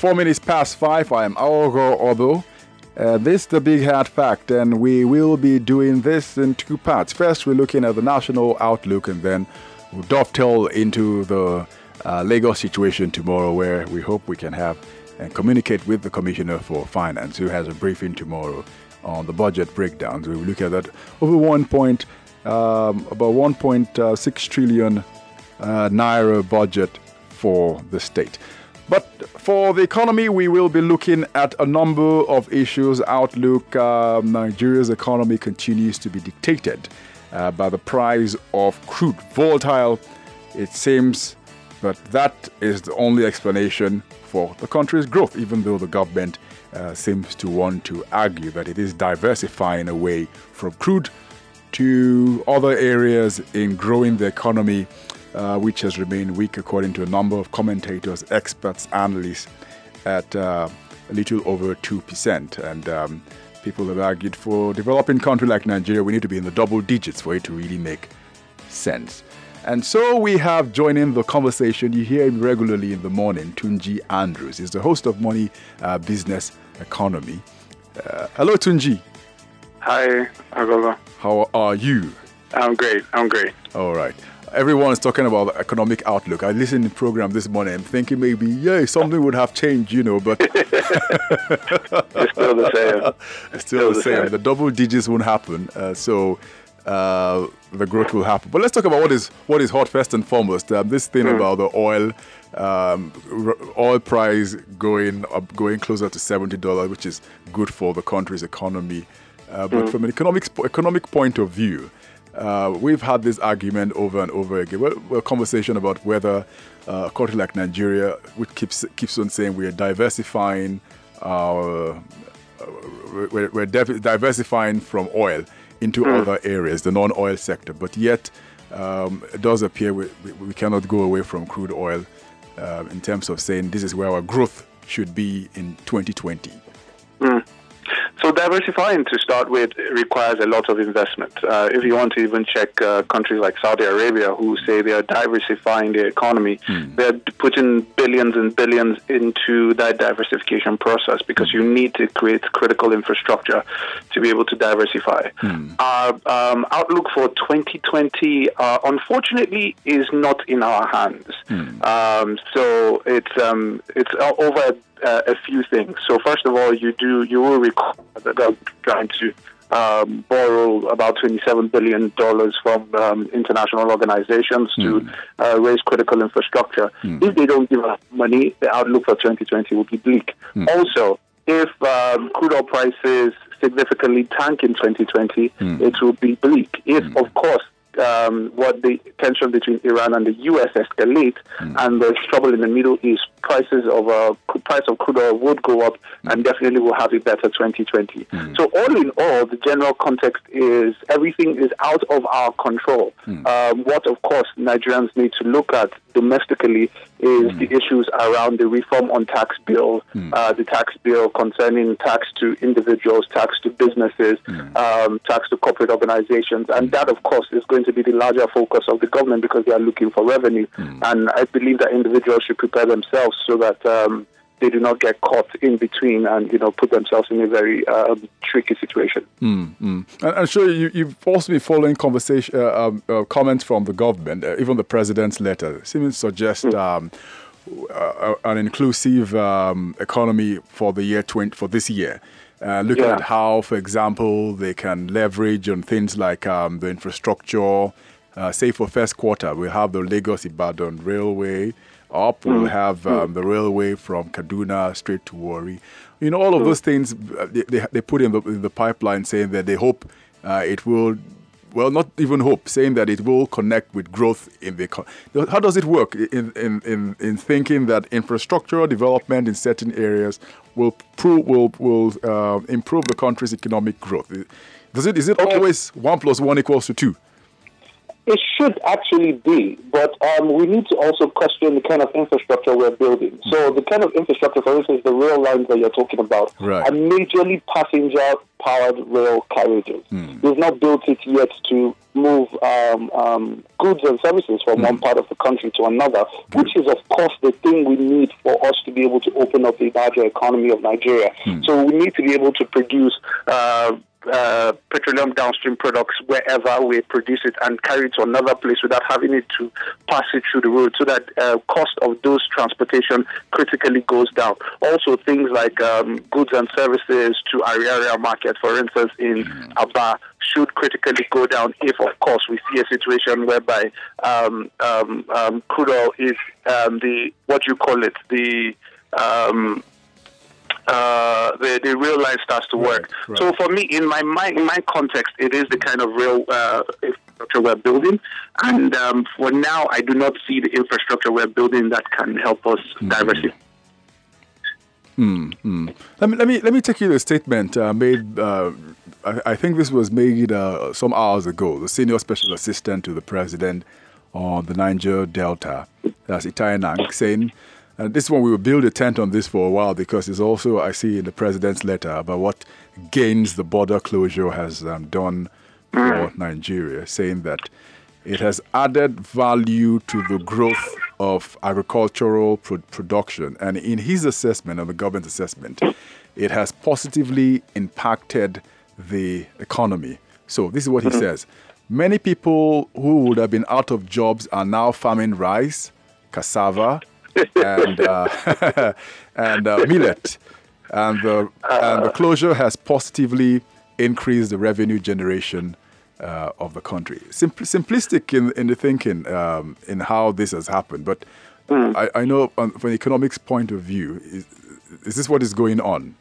four minutes past five. I am Agogo Obo. Uh, this is the Big Hat Fact, and we will be doing this in two parts. First, we're looking at the national outlook, and then we'll dovetail into the uh, Lagos situation tomorrow, where we hope we can have and communicate with the Commissioner for Finance, who has a briefing tomorrow on the budget breakdowns. We will look at that over one point, um, about 1.6 trillion uh, naira budget for the state. But for the economy, we will be looking at a number of issues. Outlook um, Nigeria's economy continues to be dictated uh, by the price of crude. Volatile, it seems, but that is the only explanation for the country's growth, even though the government uh, seems to want to argue that it is diversifying away from crude to other areas in growing the economy uh, which has remained weak according to a number of commentators, experts, analysts, at uh, a little over 2%. And um, people have argued for a developing country like Nigeria, we need to be in the double digits for it to really make sense. And so we have joining the conversation. You hear him regularly in the morning, Tunji Andrews. He's the host of Money uh, Business Economy. Uh, hello, Tunji. Hi, Agogo. How are you? I'm great. I'm great. All right everyone is talking about the economic outlook. I listened to the program this morning and thinking maybe, yeah, something would have changed, you know, but it's still the same. It's still, still the, same. same. The double digits won't happen. Uh, so uh, the growth will happen. But let's talk about what is what is hot first and foremost. Um, this thing mm. about the oil, um, oil price going up, going closer to seventy dollars, which is good for the country's economy. Uh, but mm. from an economic economic point of view, uh, we've had this argument over and over again. Well, a conversation about whether uh, a country like Nigeria, which keeps keeps on saying we are diversifying our, uh, we're, we're diversifying from oil into mm. other areas, the non-oil sector, but yet um, it does appear we, we, cannot go away from crude oil uh, in terms of saying this is where our growth should be in 2020. Mm. So diversifying to start with requires a lot of investment. Uh, if you want to even check uh, countries like Saudi Arabia, who say they are diversifying their economy, mm. they're putting billions and billions into that diversification process because you need to create critical infrastructure to be able to diversify. Mm. Our um, outlook for 2020, uh, unfortunately, is not in our hands. Mm. Um, so it's um, it's over uh, a few things. So first of all, you do you will recall that they're trying to um, borrow about $27 billion from um, international organizations mm. to hmm. uh, raise critical infrastructure. Mm. If they don't give us money, the outlook for 2020 will be bleak. Mm. Also, if um, crude oil prices significantly tank in 2020, hmm. it will be bleak. If, hmm. of course, um, what the tension between Iran and the U.S. escalate, mm. and there's trouble in the Middle East, prices of uh, price of crude oil would go up, mm. and definitely we'll have a better 2020. Mm. So all in all, the general context is everything is out of our control. Hmm. Um, what, of course, Nigerians need to look at domestically is hmm. the issues around the reform on tax bill, hmm. uh, the tax bill concerning tax to individuals, tax to businesses, um, tax to corporate organizations, and that, of course, is going to be the larger focus of the government because they are looking for revenue. Mm. And I believe that individuals should prepare themselves so that um, they do not get caught in between and you know put themselves in a very um, tricky situation. Mm, mm. And I'm sure you, you've also been following conversation uh, um, uh, comments from the government, uh, even the president's letter, seeming to suggest. Mm. Um, uh, an inclusive um, economy for the year 20, for this year. Uh, looking yeah. at how, for example, they can leverage on things like um, the infrastructure. Uh, say for first quarter, we'll have the Lagos Ibadan Railway up. Mm. We'll have um, mm. the railway from Kaduna straight to Warri. You know, all of mm. those things uh, they, they, they, put in the, in the pipeline saying that they hope uh, it will well, not even hope, saying that it will connect with growth in the economy. How does it work in, in, in, in thinking that infrastructural development in certain areas will prove, will, will uh, improve the country's economic growth? Does it, is it always one plus one equals to two? It should actually be, but um, we need to also question the kind of infrastructure we're building. So the kind of infrastructure, for instance, the rail lines that you're talking about, right. are majorly passenger-powered rail carriages. Mm. We've not built it yet to move um, um, goods and services from mm. one part of the country to another, Good. which is, of course, the thing we need for us to be able to open up the larger economy of Nigeria. Mm. So we need to be able to produce uh, uh, petroleum downstream products wherever we produce it and carry it to another place without having it to pass it through the road so that uh, cost of those transportation critically goes down. Also things like um, goods and services to our area market, for instance, in Aba should critically go down if, of course, we see a situation whereby um, um, um crude oil is um, the, what you call it, the um, uh, the, the real life starts to work. Right, right. So for me, in my, my in my context, it is the kind of real uh, infrastructure we're building, and um, for now, I do not see the infrastructure we're building that can help us mm-hmm. diversify. Mm-hmm. Let me let me let me take you to a statement uh, made. Uh, I, I, think this was made uh, some hours ago. The senior special assistant to the president on the Niger Delta, that's Ita Enang, saying and this one, we will build a tent on this for a while because it's also, I see in the president's letter, about what gains the border closure has um, done for Nigeria, saying that it has added value to the growth of agricultural pro- production. And in his assessment, and the government's assessment, it has positively impacted the economy. So this is what he says. Many people who would have been out of jobs are now farming rice, cassava, and uh, and uh, millet, and the and the closure has positively increased the revenue generation uh, of the country. simplistic in in the thinking um, in how this has happened, but mm. I, I, know from an economics point of view, is, is this what is going on?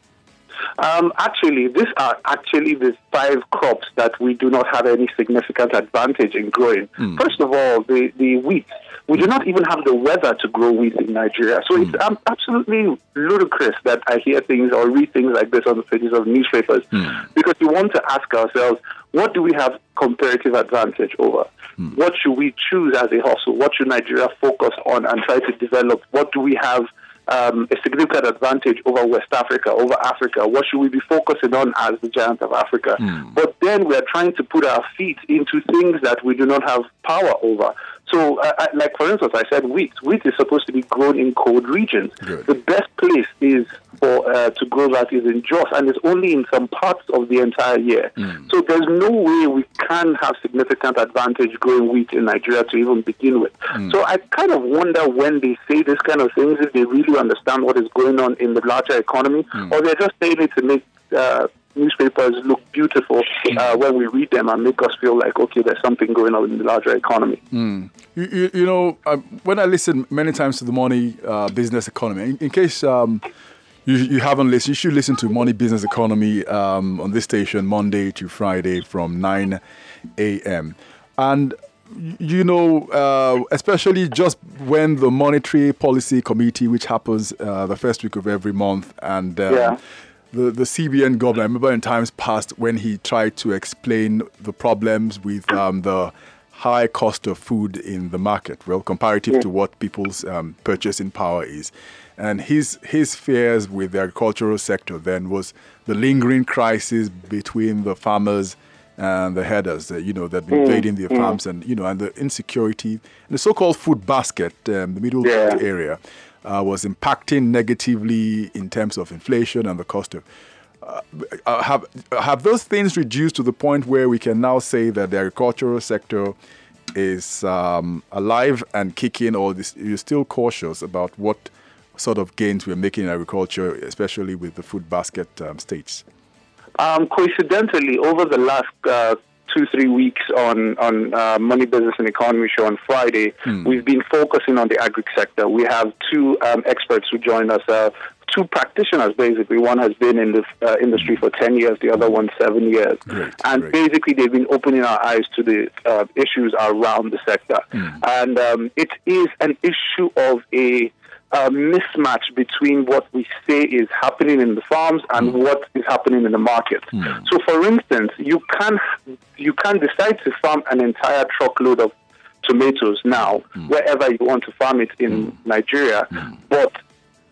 Um, actually, these are actually the five crops that we do not have any significant advantage in growing. Mm. First of all, the, the wheat. We do not even have the weather to grow wheat in Nigeria. So mm. it's um, absolutely ludicrous that I hear things or read things like this on the pages of newspapers mm. because we want to ask ourselves, what do we have comparative advantage over? Mm. What should we choose as a hustle? What should Nigeria focus on and try to develop? What do we have um, a significant advantage over West Africa, over Africa? What should we be focusing on as the giant of Africa? Mm. But then we are trying to put our feet into things that we do not have power over. So, uh, like for instance, I said wheat. Wheat is supposed to be grown in cold regions. Good. The best place is for uh, to grow that is in Jos, and it's only in some parts of the entire year. Mm. So there's no way we can have significant advantage growing wheat in Nigeria to even begin with. Mm. So I kind of wonder when they say this kind of things if they really understand what is going on in the larger economy, mm. or they're just saying it to make uh, newspapers look beautiful uh, when we read them and make us feel like, okay, there's something going on in the larger economy. Mm. You, you, you, know, uh, when I listen many times to the Money uh, Business Economy, in, in case um, you, you haven't listened, you should listen to Money Business Economy um, on this station Monday to Friday from 9 a.m. And you know, uh, especially just when the monetary policy committee, which happens uh, the first week of every month, and um, yeah the, the CBN governor, I remember in times past when he tried to explain the problems with um, the high cost of food in the market, well, comparative yeah. to what people's um, purchasing power is. And his, his fears with the agricultural sector then was the lingering crisis between the farmers and the headers, uh, you know, that mm. invading their mm. farms and, you know, and the insecurity and the so-called food basket, um, the middle yeah. area uh, was impacting negatively in terms of inflation and the cost of. Uh, uh, have have those things reduced to the point where we can now say that the agricultural sector is um, alive and kicking, or this, you're still cautious about what sort of gains we're making in agriculture, especially with the food basket um, states? Um, coincidentally, over the last uh, two, three weeks on, on uh, Money Business and Economy show on Friday, mm. we've been focusing on the agri sector. We have two um, experts who joined us, uh, two practitioners basically. One has been in the uh, industry for 10 years, the other one seven years. Great, and great. basically, they've been opening our eyes to the uh, issues around the sector. Mm. And um, it is an issue of a a mismatch between what we say is happening in the farms and mm. what is happening in the market. Mm. So, for instance, you can you can decide to farm an entire truckload of tomatoes now mm. wherever you want to farm it in mm. Nigeria, mm. but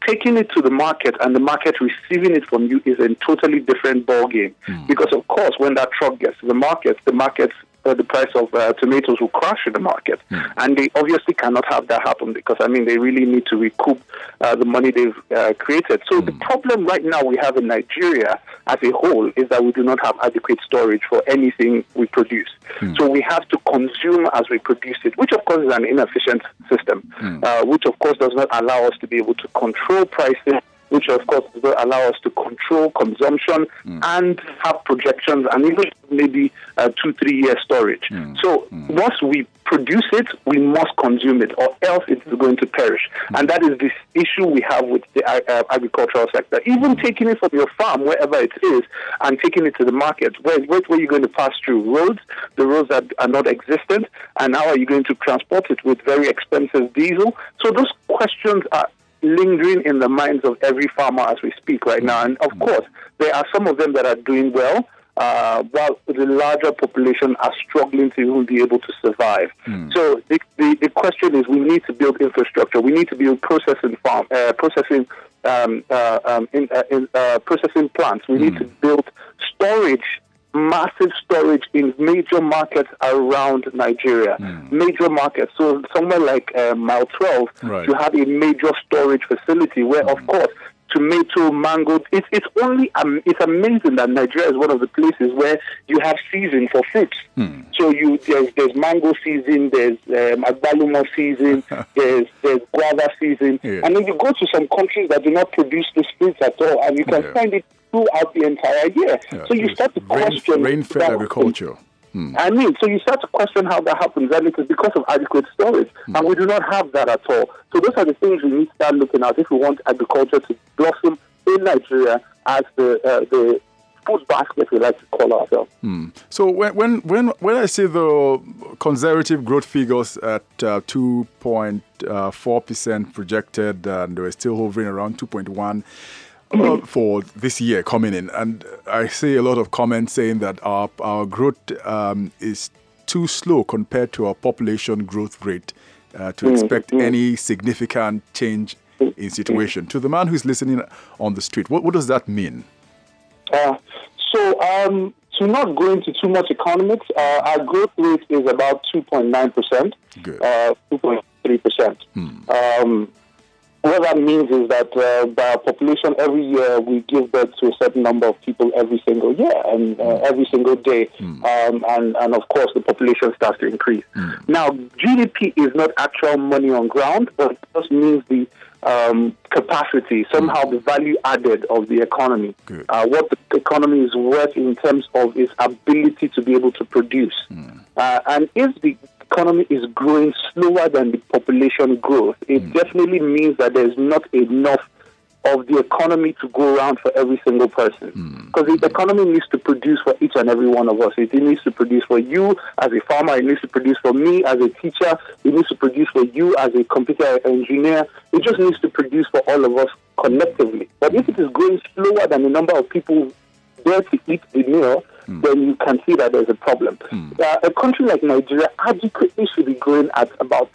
taking it to the market and the market receiving it from you is a totally different ballgame. Mm. Because, of course, when that truck gets to the market, the market uh, the price of uh, tomatoes will crash in the market. Mm. And they obviously cannot have that happen because, I mean, they really need to recoup uh, the money they've uh, created. So mm. the hmm. problem right now we have in Nigeria as a whole is that we do not have adequate storage for anything we produce. Mm. So we have to consume as we produce it, which of course is an inefficient system, hmm. uh, which of course does not allow us to be able to control prices which of course will allow us to control consumption mm. and have projections and even maybe uh, two, three year storage. Mm. So mm. once we produce it, we must consume it, or else it is going to perish. Mm. And that is this issue we have with the uh, agricultural sector. Even taking it from your farm, wherever it is, and taking it to the market, where, where, where are you going to pass through? Roads, the roads that are not existent, and how are you going to transport it with very expensive diesel? So those questions are lingering in the minds of every farmer as we speak right now. And of course, there are some of them that are doing well, uh, while the larger population are struggling to even be able to survive. Mm. So the, the, the, question is, we need to build infrastructure. We need to build processing farm, uh, processing um, uh, um, in, uh, in uh, processing plants. We mm. need to build storage massive storage in major markets around Nigeria. Mm. Major markets. So somewhere like uh, Mile 12, right. you have a major storage facility where, mm. of hmm. course, tomato, mango. It's it's only um, it's amazing that Nigeria is one of the places where you have season for fruits. Hmm. So you there's there's mango season, there's um, agbalumo season, there's there's guava season, yeah. and then you go to some countries that do not produce these fruits at all, and you can yeah. find it throughout the entire year. Yeah, so you start to question rain-fed agriculture. Hmm. I mean, so you start to question how that happens, and it is because of adequate storage, hmm. and we do not have that at all. So those are the things we need to start looking at if we want agriculture to blossom in Nigeria as the uh, the food basket we like to call ourselves. Hmm. So when when when when I see the conservative growth figures at uh, two point uh, four percent projected, and we're still hovering around two point one for this year coming in, and I see a lot of comments saying that our our growth um, is too slow compared to our population growth rate uh, to mm, expect mm. any significant change in situation. To the man who's listening on the street, what, what does that mean? Uh, so, um, to not go into too much economics, uh, our growth rate is about 2.9%, Good. 2.3%. Uh, hmm. Um, what that means is that uh, by our population, every year we give birth to a certain number of people every single year and uh, mm. every single day. Mm. Um, and, and of course, the population starts to increase. Mm. Now, GDP is not actual money on ground, but it just means the um, capacity, somehow mm. the value added of the economy, uh, what the economy is worth in terms of its ability to be able to produce. Mm. Uh, and if the economy is growing slower than the population growth, it mm. definitely means that there's not enough of the economy to go around for every single person. Because mm. the economy needs to produce for each and every one of us. It needs to produce for you as a farmer, it needs to produce for me as a teacher, it needs to produce for you as a computer engineer. It just needs to produce for all of us collectively. But if it is growing slower than the number of people there to eat the meal, mm. then you can see that there's a problem. Mm. Uh, a country like Nigeria adequately should be growing at about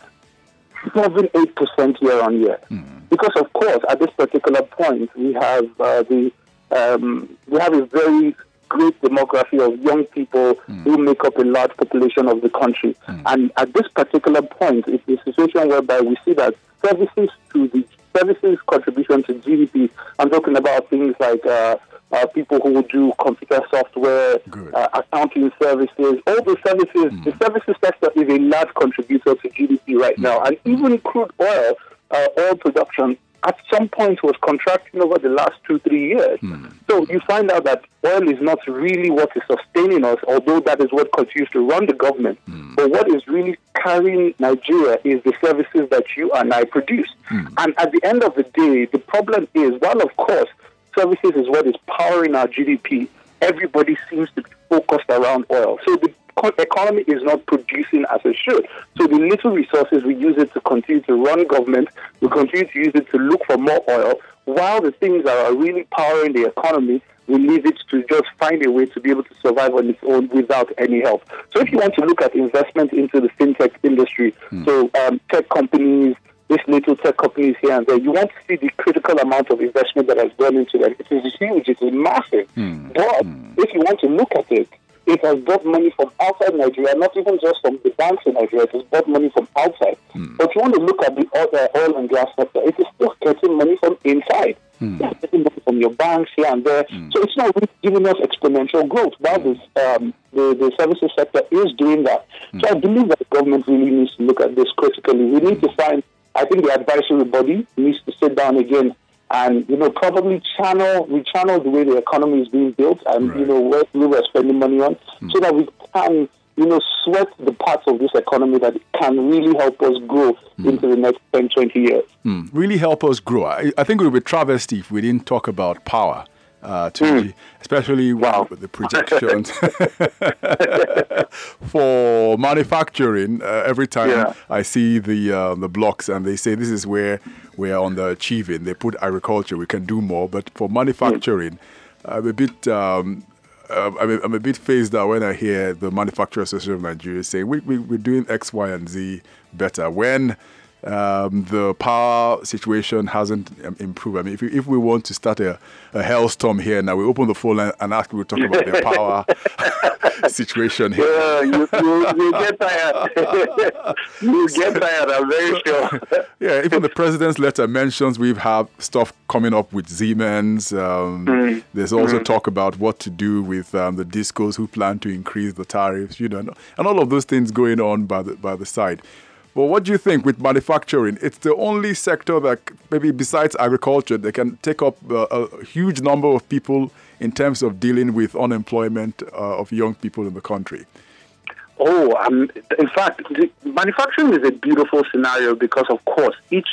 7 8% year on year. Mm. Because, of course, at this particular point, we have uh, the um, we have a very great demography of young people mm. who make up a large population of the country. Mm. And at this particular point, it's a situation whereby we see that services to the services contribution to GDP, I'm talking about things like uh, uh, people who do computer software, uh, accounting services, all the services. Mm. The services sector is a large contributor to GDP right mm. now, and even crude oil, uh, oil production at some point was contracting over the last two, three years. Mm. So you find out that oil is not really what is sustaining us, although that is what continues to run the government. Mm. But what is really carrying Nigeria is the services that you and I produce. Mm. And at the end of the day, the problem is, while of course services is what is powering our GDP, everybody seems to be focused around oil. So the economy is not producing as it should. So the little resources we use it to continue to run government, we continue to use it to look for more oil, while the things that are really powering the economy we leave it to just find a way to be able to survive on its own without any help. So if you want to look at investment into the fintech industry, mm. so um, tech companies, these little tech companies here and there, you want to see the critical amount of investment that has gone into them. It is huge, it is massive. Mm. But mm. if you want to look at it, it has brought money from outside Nigeria, not even just from the banks in Nigeria, it has brought money from outside. Mm. But if you want to look at the other oil and gas sector, it is still getting money from inside. Mm. getting money from your banks here and there. Mm. So it's not really giving us exponential growth. While this, um, the, the services sector is doing that. So I believe that the government really needs to look at this critically. We need to find, I think the advisory body needs to sit down again and you know probably channel we channel the way the economy is being built and right. you know where we were spending money on mm. so that we can you know sweat the parts of this economy that can really help us grow mm. into the next 10 20 years mm. really help us grow I, I think it would be travesty if we didn't talk about power uh, to mm. especially wow. with the projections for manufacturing. Uh, every time yeah. I see the uh, the blocks and they say this is where we are on the achieving, they put agriculture. We can do more, but for manufacturing, mm. I'm a bit. Um, uh, I'm, a, I'm a bit phased out when I hear the Manufacturer Association of Nigeria saying we, we, we're doing X, Y, and Z better. When um, the power situation hasn't um, improved. I mean, if, if we want to start a, a hellstorm here now, we open the phone line and ask people to talk about the power situation here. Yeah, you, you, you get tired. you get tired, I'm very sure. yeah, even the president's letter mentions we have stuff coming up with Siemens. Um, mm. There's also mm. talk about what to do with um, the discos who plan to increase the tariffs, you know, and all of those things going on by the, by the side. But what do you think with manufacturing? It's the only sector that maybe besides agriculture that can take up a, a huge number of people in terms of dealing with unemployment uh, of young people in the country. Oh, um, in fact, manufacturing is a beautiful scenario because, of course, each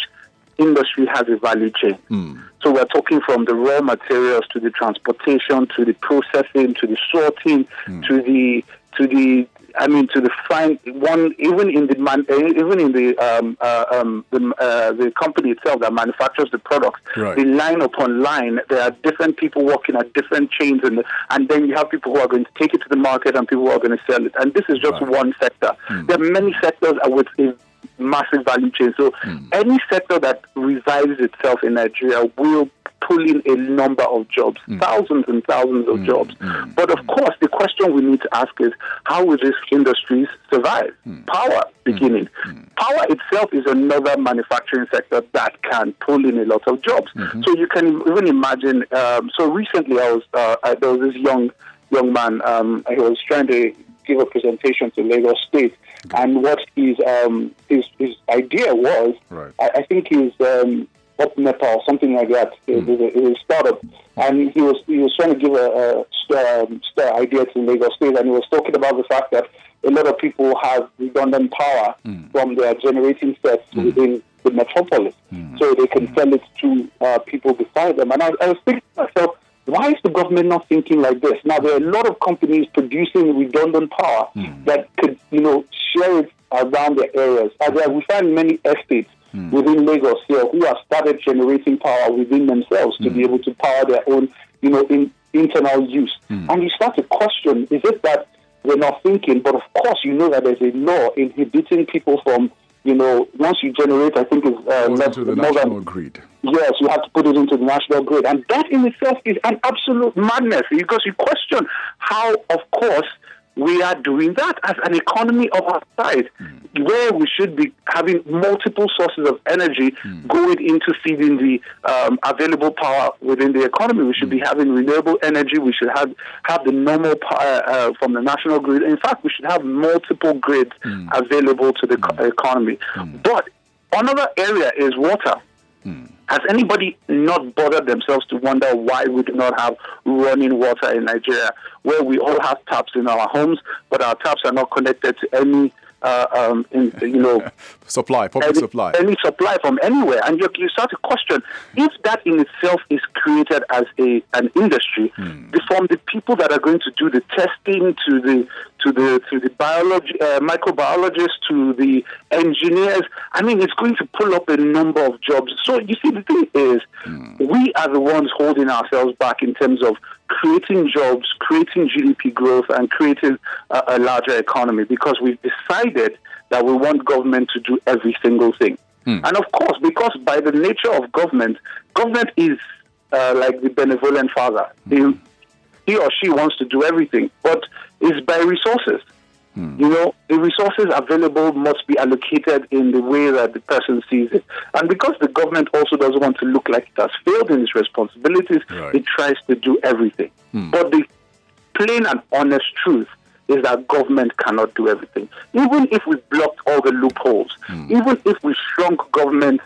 industry has a value chain. Mm. So we're talking from the raw materials to the transportation to the processing to the sorting mm. to the to the I mean, to the fine one, even in the man, eh, even in the um, uh, um, the, uh, the company itself that manufactures the product, right. the line upon line, there are different people working at different chains, and and then you have people who are going to take it to the market and people who are going to sell it. And this is just right. one sector. Mm. There are many sectors with a massive value chain. So mm. any sector that revives itself in Nigeria will pull in a number of jobs, mm. thousands and thousands of mm. jobs. Mm. But of course, the question we need to ask is how will these industries survive? Mm. Power beginning. Mm. Power itself is another manufacturing sector that can pull in a lot of jobs. Mm-hmm. So you can even imagine. Um, so recently, I was uh, there was this young young man. Um, he was trying to give a presentation to Lagos State, okay. and what his um, his his idea was, right. I, I, think he's um, up Nepal or something like that. Mm. It, was a, a startup, and he was he was trying to give a, a um, idea to Lagos State, and he was talking about the fact that a lot of people have redundant power mm. from their generating sets mm. within the metropolis, mm. so they can sell it to uh, people beside them. And I, I was thinking to myself why is the government not thinking like this? Now, there are a lot of companies producing redundant power mm. that could, you know, share it around their areas. As we find many estates mm. within Lagos here who have started generating power within themselves mm. to be hmm. able to power their own, you know, in, internal use. Hmm. And you start to question: Is it that we're not thinking? But of course, you know that there's a law inhibiting people from you know, once you generate, I think it's uh, less, national than, grid. Yes, you have to put it into the national grid, and that in itself is an absolute madness because you question how, of course, we are doing that as an economy of our size, mm. where we should be having multiple sources of energy mm. going into feeding the um, available power within the economy. We should mm. be having renewable energy. We should have have the normal power uh, from the national grid. In fact, we should have multiple grids mm. available to the co- mm. economy. But another area is water. Has anybody not bothered themselves to wonder why we do not have running water in Nigeria, where we all have taps in our homes, but our taps are not connected to any uh, um, in, you know, supply, public any, supply, any supply from anywhere, and you, you start to question if that in itself is created as a an industry. Hmm. from the people that are going to do the testing to the to the to the biology, uh, microbiologists, to the engineers. I mean, it's going to pull up a number of jobs. So you see, the thing is, mm. we are the ones holding ourselves back in terms of creating jobs, creating GDP growth, and creating a, a larger economy because we've decided that we want government to do every single thing. Mm. And of course, because by the nature of government, government is uh, like the benevolent father. Mm. He, he or she wants to do everything, but it's by resources. Mm. You know, the resources available must be allocated in the way that the person sees it. And because the government also doesn't want to look like it has failed in its responsibilities, right. it tries to do everything. Mm. But the plain and honest truth is that government cannot do everything. Even if we blocked all the loopholes, mm. even if we shrunk government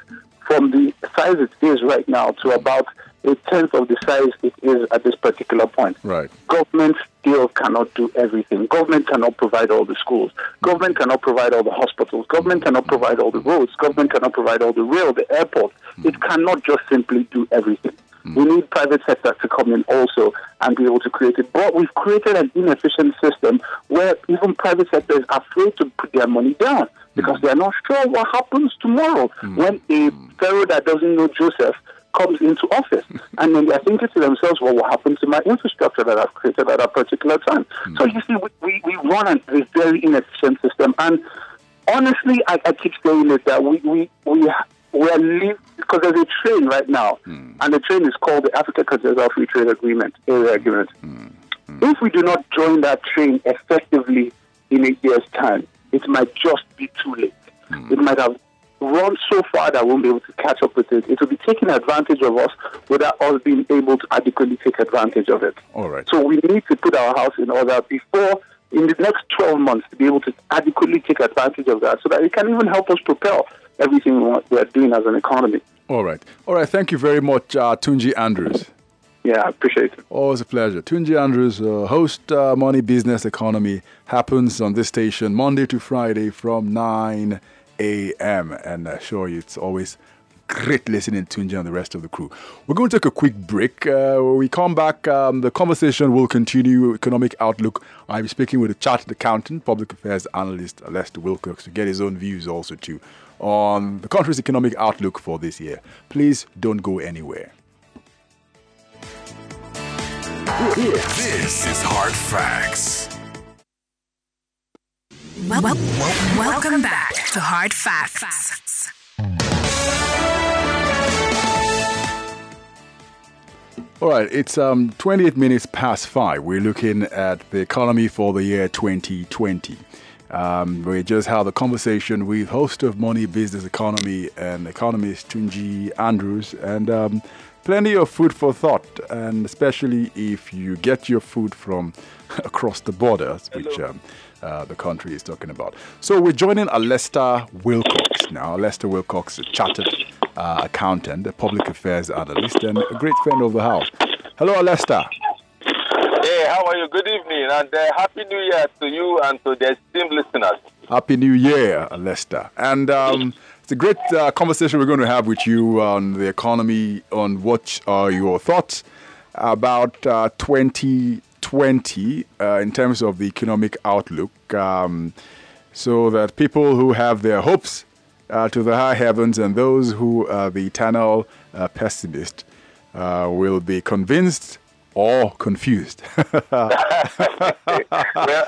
from the size it is right now to about a tenth of the size it is at this particular point. Right. Government still cannot do everything. Government cannot provide all the schools. Government cannot provide all the hospitals. Government cannot provide all the roads. Government cannot provide all the rail, the airport. Mm. It cannot just simply do everything. Mm. We need private sector to come in also and be able to create it. But we've created an inefficient system where even private sector is afraid to put their money down because mm. they are not sure what happens tomorrow when a pharaoh that doesn't know Joseph comes into office. and then they're thinking to themselves, well, what happened to my infrastructure that I've created at a particular time? Mm. So you see, we, we, run a very inefficient system. And honestly, I, I keep saying it that we, we, we, we are leave, because there's a train right now, mm. and the train is called the Africa Continental Free Trade Agreement, area agreement. Mm. If we do not join that train effectively in a year's time, it might just be too late. Hmm. It might have run so far that we won't be able to catch up with it. It will be taking advantage of us without us being able to adequately take advantage of it. All right. So we need to put our house in order before, in the next 12 months, to be able to adequately take advantage of that so that it can even help us propel everything we are doing as an economy. All right. All right. Thank you very much, uh, Tunji Andrews. Yeah, I appreciate it. Always a pleasure. Tunji Andrews, uh, host uh, Money Business Economy, happens on this station Monday to Friday from 9 a.m. And assure you, it's always great listening to Tunji and the rest of the crew. We're going to take a quick break. Uh, when we come back, um, the conversation will continue. Economic outlook. I'm speaking with a chartered accountant, public affairs analyst Lester Wilcox to get his own views also too on the country's economic outlook for this year. Please don't go anywhere. This is Hard Facts. Well, well, welcome back to Hard Facts. All right, it's um, 28 minutes past five. We're looking at the economy for the year 2020. Um, we just had a conversation with host of Money Business Economy and economist Tunji Andrews, and um, plenty of food for thought, and especially if you get your food from across the borders, which um, uh, the country is talking about. So we're joining Alester Wilcox now. Alester Wilcox, a chartered uh, accountant, a public affairs analyst, and a great friend of the house. Hello, Alester. Hey, how are you? Good evening, and uh, happy New Year to you and to the esteemed listeners. Happy New Year, Alester. And um, it's a great uh, conversation we're going to have with you on the economy, on what are your thoughts about uh, 20 20 uh, in terms of the economic outlook, um, so that people who have their hopes uh, to the high heavens and those who are the eternal uh, pessimist uh, will be convinced or confused. well,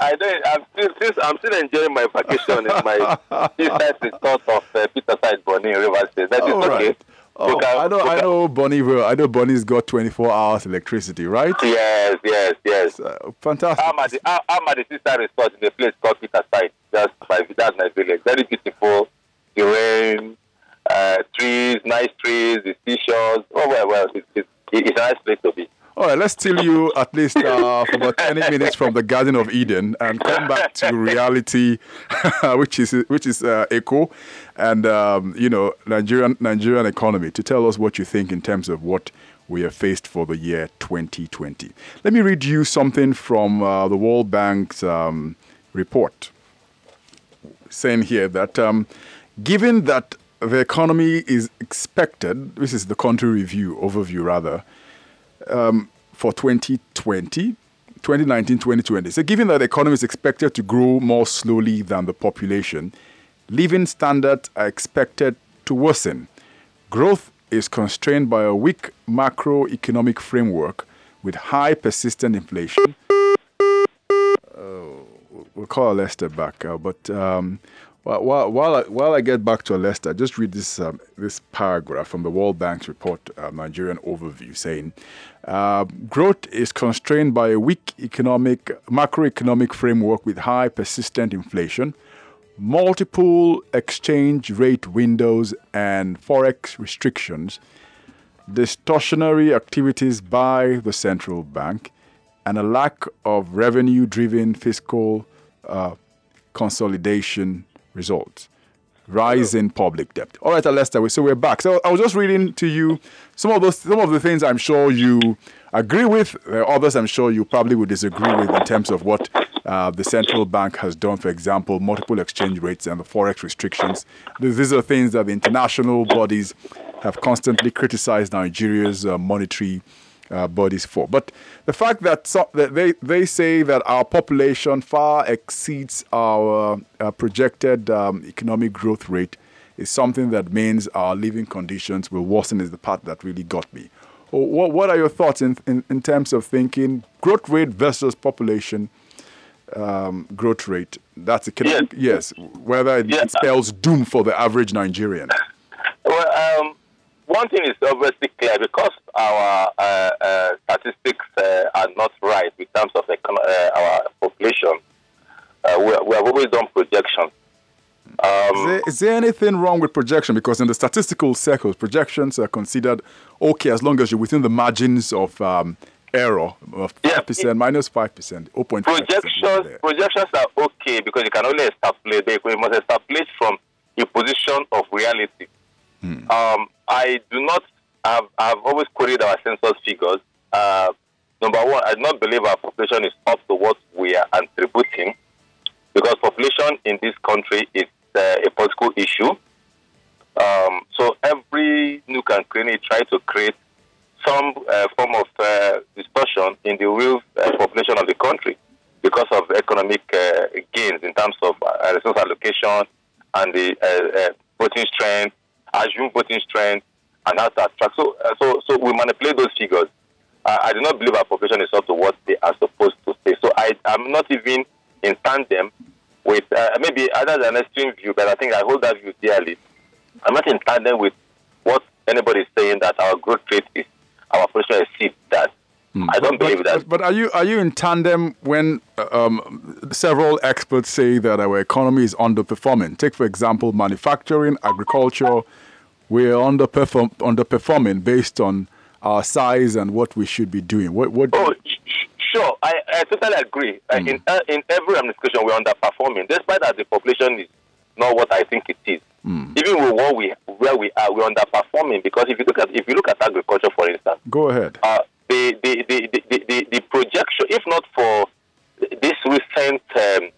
I don't. I'm still, I'm still enjoying my vacation in my seaside resort of uh, Peterside, Bonny, River State. That is okay. Right. Oh, I know, I know, Bonny. I know Bonny's got 24 hours electricity, right? Yes, yes, yes. Uh, fantastic. I'm at the I'm at the sister resort in a place called Peterside. That's my that's my village. Very beautiful. The rain, uh, trees, nice trees, the seashores. Oh well, well, it's, it's, it's a nice place to be. All right, let's steal you at least uh, for about 20 minutes from the Garden of Eden and come back to reality, which is which is uh, eco and um, you know Nigerian Nigerian economy. To tell us what you think in terms of what we are faced for the year 2020. Let me read you something from uh, the World Bank's um, report, saying here that um, given that the economy is expected, this is the country review overview rather um, for 2020 2019-2020. So given that the economy is expected to grow more slowly than the population, living standards are expected to worsen. Growth is constrained by a weak macroeconomic framework with high persistent inflation. Oh, we'll call Lester back, uh, but um, while, while, I, while I get back to Lester, just read this um, this paragraph from the World Bank's report, uh, Nigerian overview, saying uh, growth is constrained by a weak economic macroeconomic framework with high persistent inflation, multiple exchange rate windows and forex restrictions, distortionary activities by the central bank, and a lack of revenue driven fiscal uh, consolidation results. Rise in public debt. All right, Lester, so we're back. So I was just reading to you some of those some of the things I'm sure you agree with. There are others I'm sure you probably would disagree with in terms of what uh, the central bank has done, for example, multiple exchange rates and the forex restrictions. These are things that the international bodies have constantly criticized Nigeria's uh, monetary uh, bodies for. But the fact that, so, that they, they say that our population far exceeds our uh, projected um, economic growth rate is something that means our living conditions will worsen is the part that really got me. What, what are your thoughts in, in, in terms of thinking growth rate versus population um, growth rate? That's economic, yes. yes whether it, spells doom for the average Nigerian. Well, um, one thing is obviously clear because our statistics uh, are not right in terms of uh, our population. Uh, we, we, have always done projections. Um, is, there, is, there anything wrong with projection? Because in the statistical circles, projections are considered okay as long as you're within the margins of um, error of five percent, minus minus five percent, 0.5 Projections, projections are okay because you can only extrapolate. You must extrapolate from a position of reality. Hmm. Um, I do not have, I've always quoted our census figures. Uh, number one, I do not believe our population is up to what we are attributing because population in this country is uh, a political issue. Um, so every nook and cranny try to create some uh, form of uh, distortion in the real uh, population of the country because of economic uh, gains in terms of resource allocation and the voting strength assume voting strength, and how to attract. So, so, so we manipulate those figures. Uh, I do not believe our population is up to what they are supposed to say. So I, am not even in tandem with uh, maybe other than extreme view, but I think I hold that view dearly. I'm not in tandem with what anybody is saying that our growth rate is our population exceeds that. Mm. I don't but, believe that. But, are you are you in tandem when uh, um, several experts say that our economy is underperforming? Take for example manufacturing, agriculture we're underperform, underperforming based on our size and what we should be doing. What? what oh, sure. I, I totally agree. Mm. in, uh, in every administration, we're underperforming, despite that the population is not what I think it is. Mm. Even with what we, where we are, we're underperforming because if you look at if you look at agriculture, for instance, go ahead. Uh, the, the, the, the, the, the projection, if not for this recent um,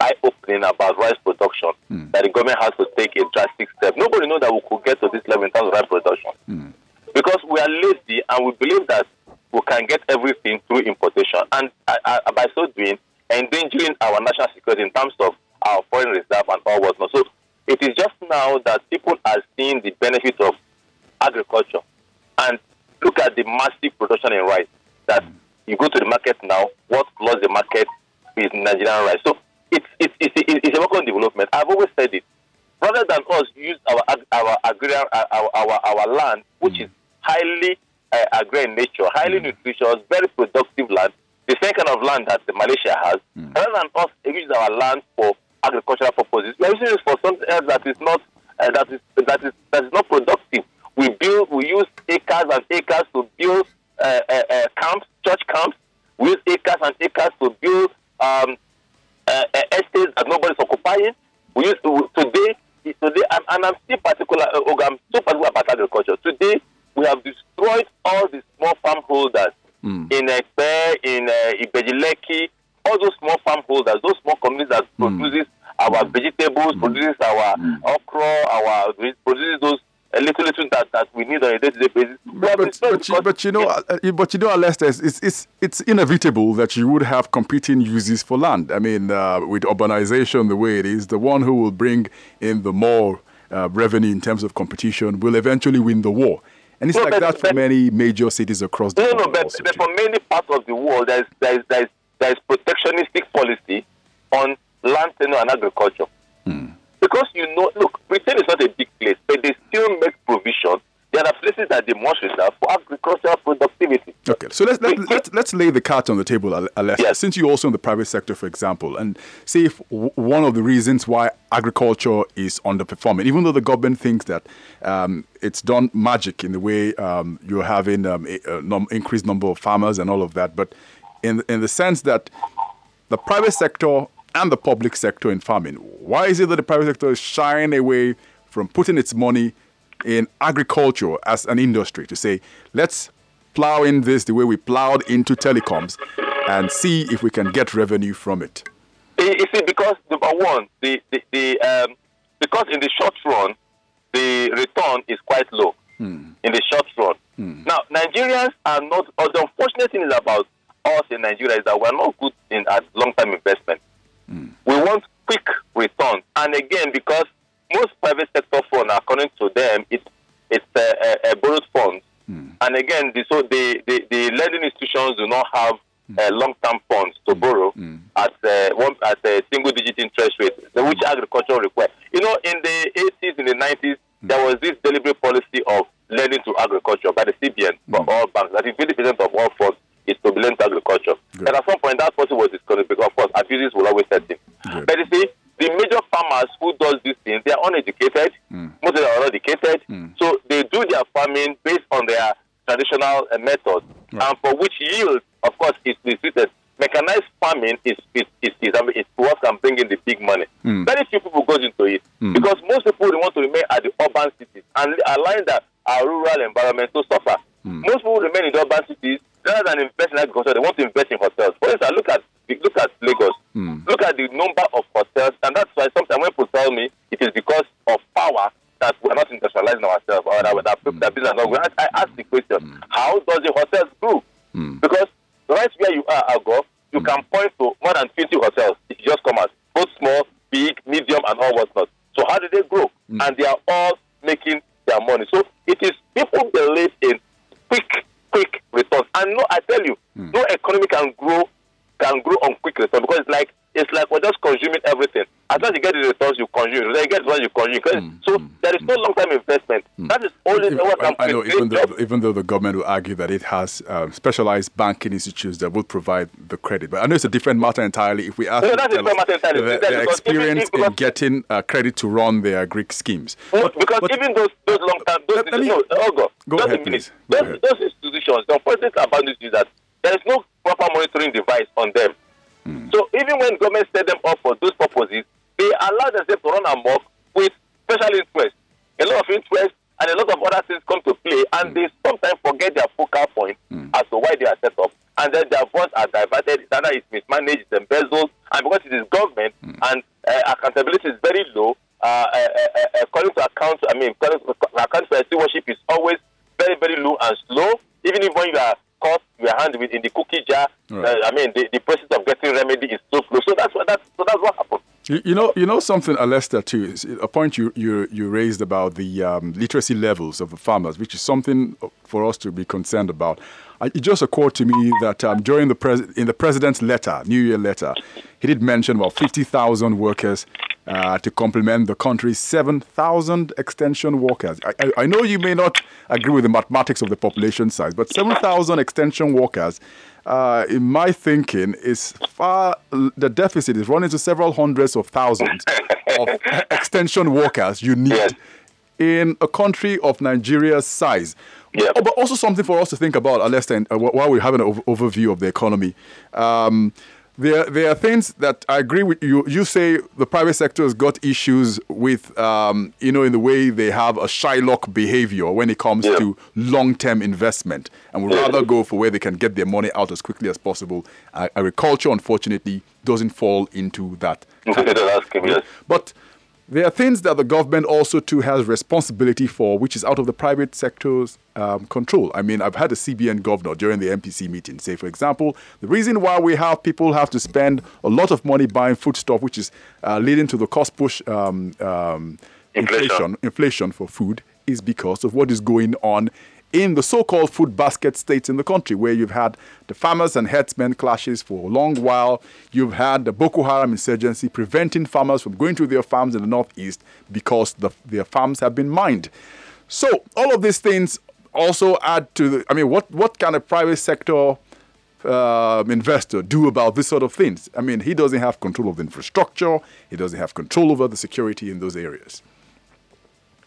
eye opening about rice production mm. that the government has to take a drastic step. Nobody knows that we could get to this level in terms of rice production mm. Because we are lazy and we believe that we can get everything through importation, and uh, uh, by so doing, endangering our national security in terms of our foreign reserve and all whatnot. So it is just now that people are seeing the benefit of agriculture and look at the massive production in rice that you go to the market now, what lost the market is Nigerian rice. So it's, it's, it's, it's a work on development. I've always said it. Rather than us use our our agrarian our, our, our land, which mm. is highly uh, agrarian nature, highly mm. nutritious, very productive land, the same kind of land that the Malaysia has, mm. rather than us use our land for agricultural purposes, we are using it for something else that is not uh, that is that is that is not productive. We build, we use acres and acres to build uh, uh, uh camps, church camps. We use acres and acres to build um, uh, uh, estates that nobody's occupying. We used to, today, today, and, and I'm still particular. Uh, I'm so particular about agriculture. Today, we have destroyed all the small farm holders mm. in Epe, in uh, Ibeju-Lekki, all those small farm holders, those small companies that mm. produces our vegetables, mm. produces our mm. okra, our produces those a little, little that, that we need on a day-to-day basis. But, but, but, you, but you know, uh, but you know, Lester, it's, it's it's inevitable that you would have competing uses for land. I mean, uh, with urbanization the way it is, the one who will bring in the more uh, revenue in terms of competition will eventually win the war. And it's no, like but, that for many major cities across the no, world. No, but, but for many parts of the world, there's, there's, there's, there's protectionistic policy on land tenure and agriculture. Hmm. Because you know, look, Britain is not a big place, but they still make provision. There are places that they must reserve for agricultural productivity. Okay, so let's let, let, let's lay the cards on the table, Alessa. Yes. Since you're also in the private sector, for example, and see if w- one of the reasons why agriculture is underperforming, even though the government thinks that um, it's done magic in the way um, you're having um, a, a num- increased number of farmers and all of that, but in in the sense that the private sector and the public sector in farming. Why is it that the private sector is shying away from putting its money in agriculture as an industry to say, let's plow in this the way we plowed into telecoms and see if we can get revenue from it? You see, because number one, the, the, the um, because in the short run, the return is quite low. Hmm. In the short run. Hmm. Now, Nigerians are not. Or the unfortunate thing is about us in Nigeria is that we're not good in at long-term investment. Mm. We want quick returns. And again, because most private sector funds, according to them, it's it's a, a, a borrowed funds. Mm. And again, the, so the, the, the lending institutions do not have uh, long-term funds to borrow mm. at uh, one at a single-digit interest rate, which agriculture requires. You know, in the 80s, in the 90s, there was this deliberate policy of lending to agriculture by the CBN for all banks. I think 50% of all funds is to be linked to agriculture. Good. And at some point, that policy was discouraged because, of course, abuses will always set in. But you see, the major farmers who does these things, they are uneducated. Mm. Most of them are uneducated. Mm. So they do their farming based on their traditional uh, methods, right. and for which yield, of course, is restricted. Mechanized farming is is is, is, is what can bring in the big money. Mm. Very few people goes into it mm. because most people want to remain at the urban cities and allowing that our rural environment to suffer. Mm. Most people remain in the urban cities rather than invest in agriculture, they want to invest in hotels. For instance, look at look at Lagos. Mm. Look at the number of hotels, and that's why sometimes when people tell me it is because of power that we're not industrializing ourselves or that, that, mm. that business not I ask the question: mm. How does the hotels grow? Mm. Because right where you are, Algo, you can point to more than 20 hotels if you just come out, both small, big, medium, and all what's not. So how do they grow? And they are all making their money. So it is people believe in quick quick returns. And no, I tell you, mm. no economy can grow can grow on quick returns because it's like it's like we're just consuming everything. As soon as you get the returns, you consume. Then you get the ones you consume. Mm. So mm. there is no long-term investment. Mm. That is only what I, know. Even though, even though the government will argue that it has um, specialized banking institutes that will provide the credit, but I know it's a different matter entirely. If we ask no, that's a different matter entirely. Their, their experience in getting uh, credit to run their Greek schemes. But, because but, even those those long-term, those let, let me, no, oh God, go ahead, please. Go those, ahead. those institutions, the unfortunate about this is that there is no proper monitoring device on them. Mm. So even when government set them account, I mean, account for stewardship is always very, very low and slow. Even if when you are caught your hand with in the cookie jar, right. uh, I mean, the, the process of getting remedy is so slow. So that's what that's so that's what happened. You, you know, you know something, Alester, too. A point you, you you raised about the um, literacy levels of the farmers, which is something for us to be concerned about. It just occurred to me that um, during the pres- in the president's letter, New Year letter, he did mention about fifty thousand workers uh, to complement the country's 7,000 extension workers. I, I, know you may not agree with the mathematics of the population size, but 7,000 extension workers, uh, in my thinking, is far, the deficit is running to several hundreds of thousands of extension workers you need in a country of Nigeria's size. Yep. But also something for us to think about, Alester, uh, while we're having an overview of the economy. Um, there, there are things that I agree with you. You say the private sector has got issues with, um, you know, in the way they have a Shylock behavior when it comes yeah. to long-term investment, and would rather go for where they can get their money out as quickly as possible. Uh, agriculture, unfortunately, doesn't fall into that. Category. But there are things that the government also too has responsibility for, which is out of the private sector's um, control. I mean, I've had a CBN governor during the MPC meeting say, for example, the reason why we have people have to spend a lot of money buying foodstuff, which is uh, leading to the cost push um, um, Inflation. inflation, inflation for food, is because of what is going on in the so-called food basket states in the country, where you've had the farmers and herdsmen clashes for a long while. You've had the Boko Haram insurgency preventing farmers from going to their farms in the northeast because the, their farms have been mined. So all of these things also add to the. I mean, what what can a private sector um, investor do about this sort of things? I mean, he doesn't have control of the infrastructure. He doesn't have control over the security in those areas.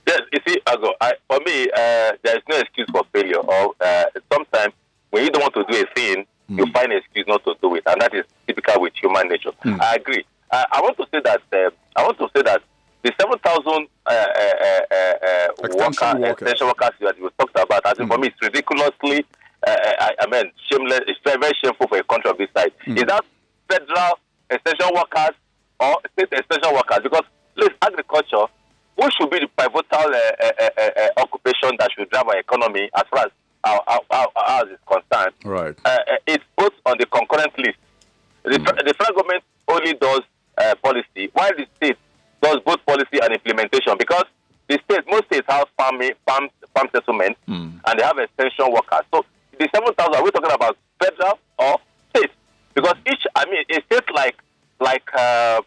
Yes, you see, I go. I, for me, uh, there is no excuse for failure. Or uh, sometimes when you don't want to do a thing, you find an excuse not to do it, and that is typical with human nature. I agree. Uh, I want to say that. Uh, I want to say that the seven thousand uh, uh, uh, uh, worker, workers. extension workers that you talked about, I think for me, it's ridiculously. Uh, I, I mean, shameless. It's very, very shameful for a country of this size. Is that federal extension workers or state extension workers? Because please, agriculture what should be the pivotal uh, uh, uh, occupation that should drive our economy as far as our, our, our, ours is concerned? Right. It's put on the concurrent list. The, fe- the federal government only does uh, policy, while the state does both policy and implementation. Because the state, most states have farm farm farm settlements and they have extension workers. So the seven thousand, are we talking about federal or state? Because each, I mean, a state like like uh,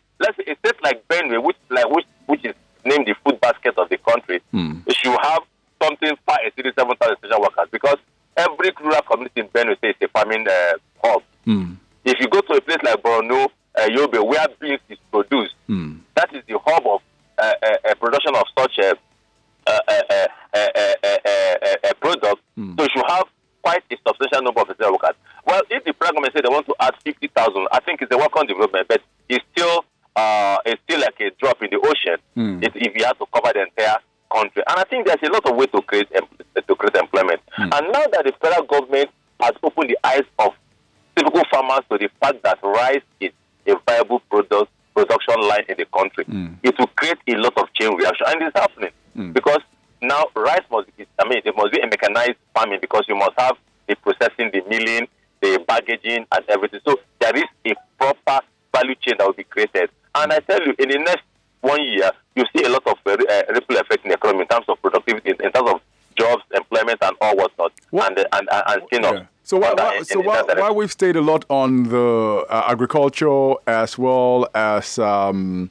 the next one year, you see a lot of uh, uh, ripple effect in the economy in terms of productivity, in, terms of jobs, employment, and all whatnot, What- and, uh, and, and, and spin off. Yeah. So why, why, so why, why we've stayed a lot on the uh, agriculture as well as um,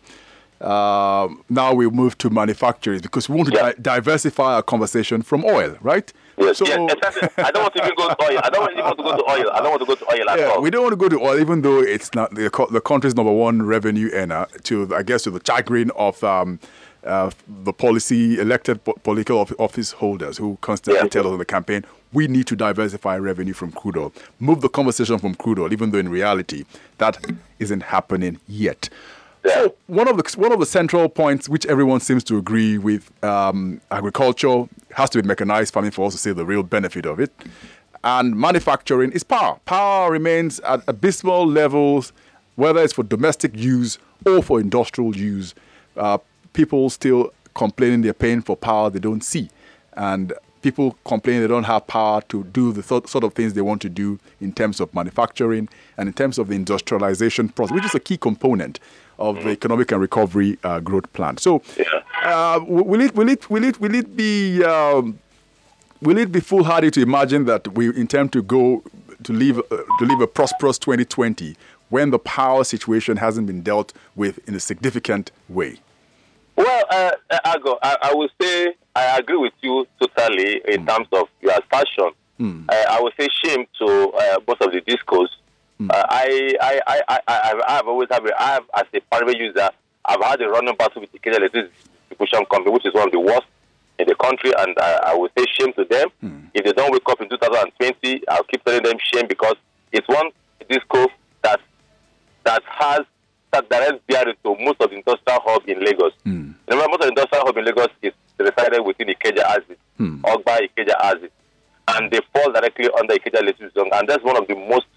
uh, now we move to manufacturers because we want to Yeah. di- diversify our conversation from oil, right? Yes, So- yes, exactly. I don't want to even go to oil. I don't even want to go to oil. I don't want to go to oil at Yeah, all. we don't want to go to oil, even though it's not the, the country's number one revenue earner. To I guess to the chagrin of um, uh, the policy elected political office holders who constantly Yeah. tell us in the campaign we need to diversify revenue from crude oil, move the conversation from crude oil, even though in reality that isn't happening yet. Yeah. So one of the one of the central points, which everyone seems to agree with, um, agriculture has to be mechanized farming for us to see the real benefit of it, and manufacturing is power. Power remains at abysmal levels, whether it's for domestic use or for industrial use. Uh, people still complaining they're paying for power they don't see, and people complain they don't have power to do the th- sort of things they want to do in terms of manufacturing and in terms of the industrialization process, which is a key component of the economic and recovery uh, growth plan. So, uh, will it will it will it will it be um, will it be foolhardy to imagine that we intend to go to live uh, to live a prosperous 2020 when the power situation hasn't been dealt with in a significant way? Well, uh, uh, Ago, I, I will say I agree with you totally in terms of your assertion. Uh, I would say shame to uh, most of the discos. Uh, I, I, I, I, I, I have always have, a, I have as a private user, I've had a running battle with the Ikeja Electricity Distribution Company, which is one of the worst in the country, and I, I would say shame to them. Mm. If they don't wake up in 2020, I'll keep telling them shame because it's one disco that that has that direct bearing to most of the industrial hub in Lagos. Mm. Remember, most of the industrial hub in Lagos is resided within Ikeja Axis, Ogba Ikeja Axis, and they fall directly under Ikeja Electric Zone, and that's one of the most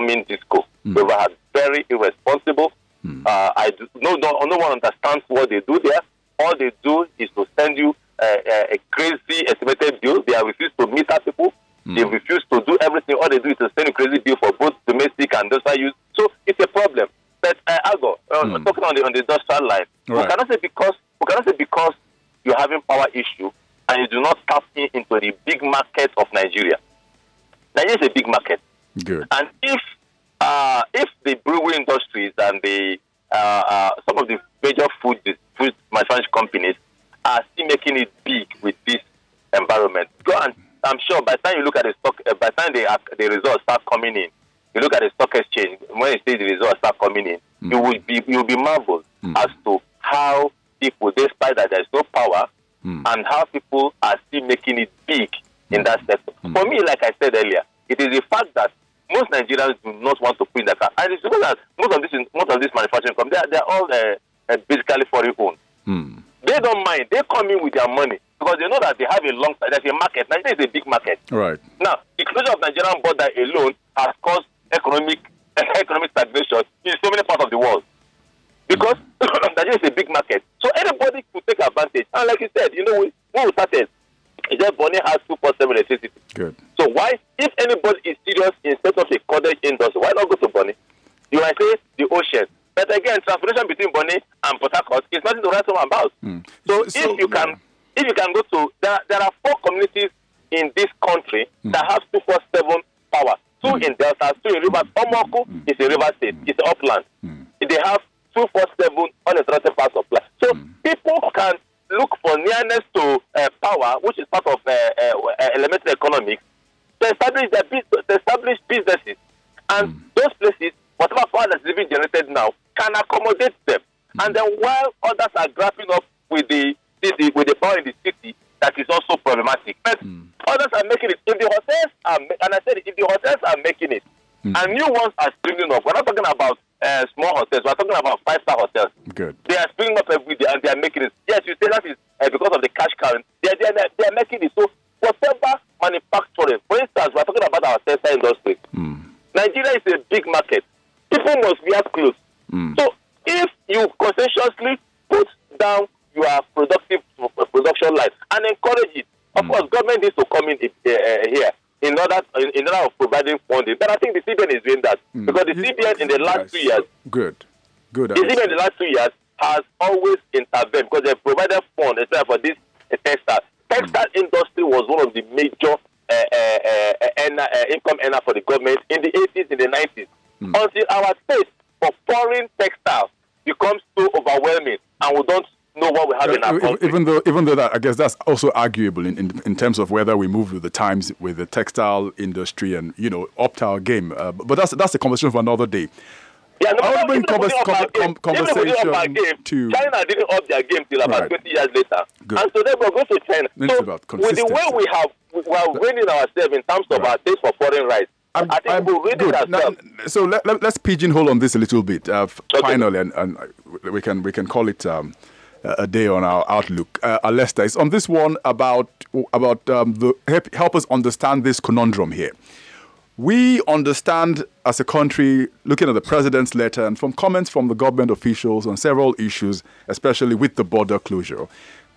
underperforming disco. They were very irresponsible Hmm. Uh, I do, no, no, no one understands what they do there. All they do is to send you a, a crazy estimated bill. They have refused to meet our people. Mm. They refuse to do everything. All they do is to send a crazy bill for both domestic and industrial use. So it's a problem. But uh, Algo, uh, mm. talking on the on the industrial line, right. we cannot say because we cannot say because you're having power issue and you do not tap in into the big market of Nigeria. Nigeria is a big market. Good. And if uh, if the brewery industries and the uh, uh, some of the major food food manufacturing companies are still making it big with this environment, go and I'm sure by the time you look at the stock, uh, by the time the, the results start coming in, you look at the stock exchange when you see the results start coming in, mm. you will be you will be marveled mm. as to how people, despite that there is no power, mm. and how people are still making it big in that sector. Hmm. For me, like I said earlier, it is the fact that most Nigerians do not want to put in the car, and it's because that most of this most of this manufacturing companies they are, they are all uh, uh, basically foreign owned. Hmm. They don't mind. They come in with their money because they know that they have a long side. there's a market. Nigeria is a big market. Right. Now, the closure of Nigerian border alone has caused economic economic stagnation in so many parts of the world. Because Nigeria is a big market. So anybody could take advantage. And like you said, you know, when we started, he said Bonny has two point seven electricity. Good. So why, if anybody is serious in set of a cottage industry, why not go to Bonny? You might say the ocean. But again, transportation between Bonny and Port Harcourt is nothing to write home about. Mm. So, so, if you yeah. can if you can go to there, there are four communities in this country mm. that have two four seven power. Two mm. in Delta, two in Rivers. Omoku mm. is a river state. It's upland. Hmm. They have two four seven uninterrupted power supply. So hmm. people can look for nearness to uh, power, which is part of uh, uh, elementary economics, to establish their to establish businesses, and hmm. those places, whatever power that's being generated now, can accommodate them. And then while others are grappling up with the city, with the power in the city, that is also problematic. But mm. others are making it. If the hotels are, and I said, if the hotels are making it, mm. and new ones are springing up, we're not talking about uh, small hotels. We're talking about five-star hotels. Good. They are springing up every day, and they are making it. Yes, you say that is uh, because of the cash current. They they, they are making it. So whatever manufacturing, for instance, we're talking about our textile industry. Mm. Nigeria is a big market. People must wear clothes. Mm. So if you conscientiously put down your productive production line and encourage it. Of mm. course, government needs to come in uh, here in order in, in, order of providing funding. But I think the CBN is doing that mm. because the CBN in the last yes. two years, good, good. The CBN in the last two years has always intervened because they provided funds for this uh. Textile mm. industry was one of the major uh, uh, uh, income earner for the government in the 80s, in the 90s, until our state for foreign textiles becomes so overwhelming and we don't know what we have in our country. Even though, even though that, I guess that's also arguable in, in, in, terms of whether we move with the times with the textile industry and you know our game. Uh, but that's that's a conversation for another day. Yeah, no, I'll bring convers- com- com- conversation game, to China didn't up their game till about right. 20 years later, Good. and so then we're going to China. It's so with the way we have we are winning ourselves in terms of right. our taste for foreign rights. I'm, i think I'm, we're winning ourselves. Now, so let, us let, pigeonhole on this a little bit. Uh, okay. Finally, and, and, we can we can call it. Um, a day on our outlook. Uh, Alesta is on this one about about um, the help, help us understand this conundrum here. We understand as a country, looking at the president's letter and from comments from the government officials on several issues, especially with the border closure.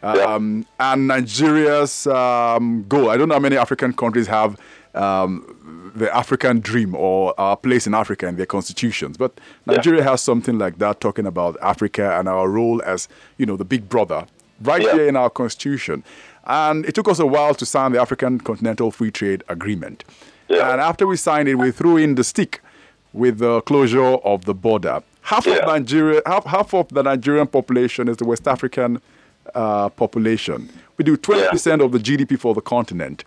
Um, and Nigeria's um, goal. I don't know how many African countries have um, the African dream or our place in Africa in their constitutions. But Nigeria yeah. has something like that, talking about Africa and our role as, you know, the big brother, right yeah. here in our constitution. And it took us a while to sign the African Continental Free Trade Agreement. Yeah. And after we signed it, we threw in the stick with the closure of the border. Half of Nigeria, half, half of the Nigerian population is the West African uh, population. We do 20% of the GDP for the continent